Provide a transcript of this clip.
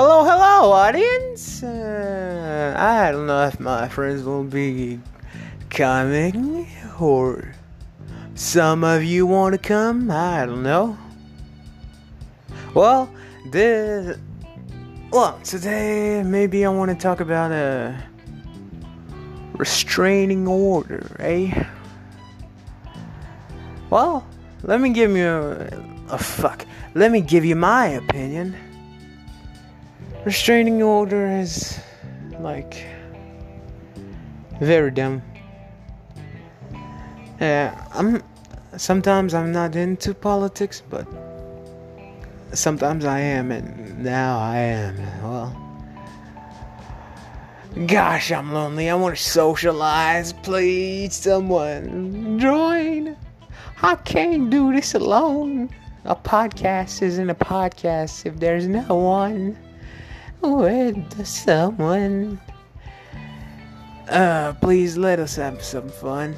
Hello, hello, audience. Uh, I don't know if my friends will be coming or some of you want to come. I don't know. Well, this. Well, today maybe I want to talk about a restraining order, eh? Well, let me give you a, a fuck. Let me give you my opinion. Restraining order is like very dumb. Yeah, I'm sometimes I'm not into politics, but sometimes I am, and now I am. Well, gosh, I'm lonely. I want to socialize. Please, someone join. I can't do this alone. A podcast isn't a podcast if there's no one with someone. Uh, please let us have some fun.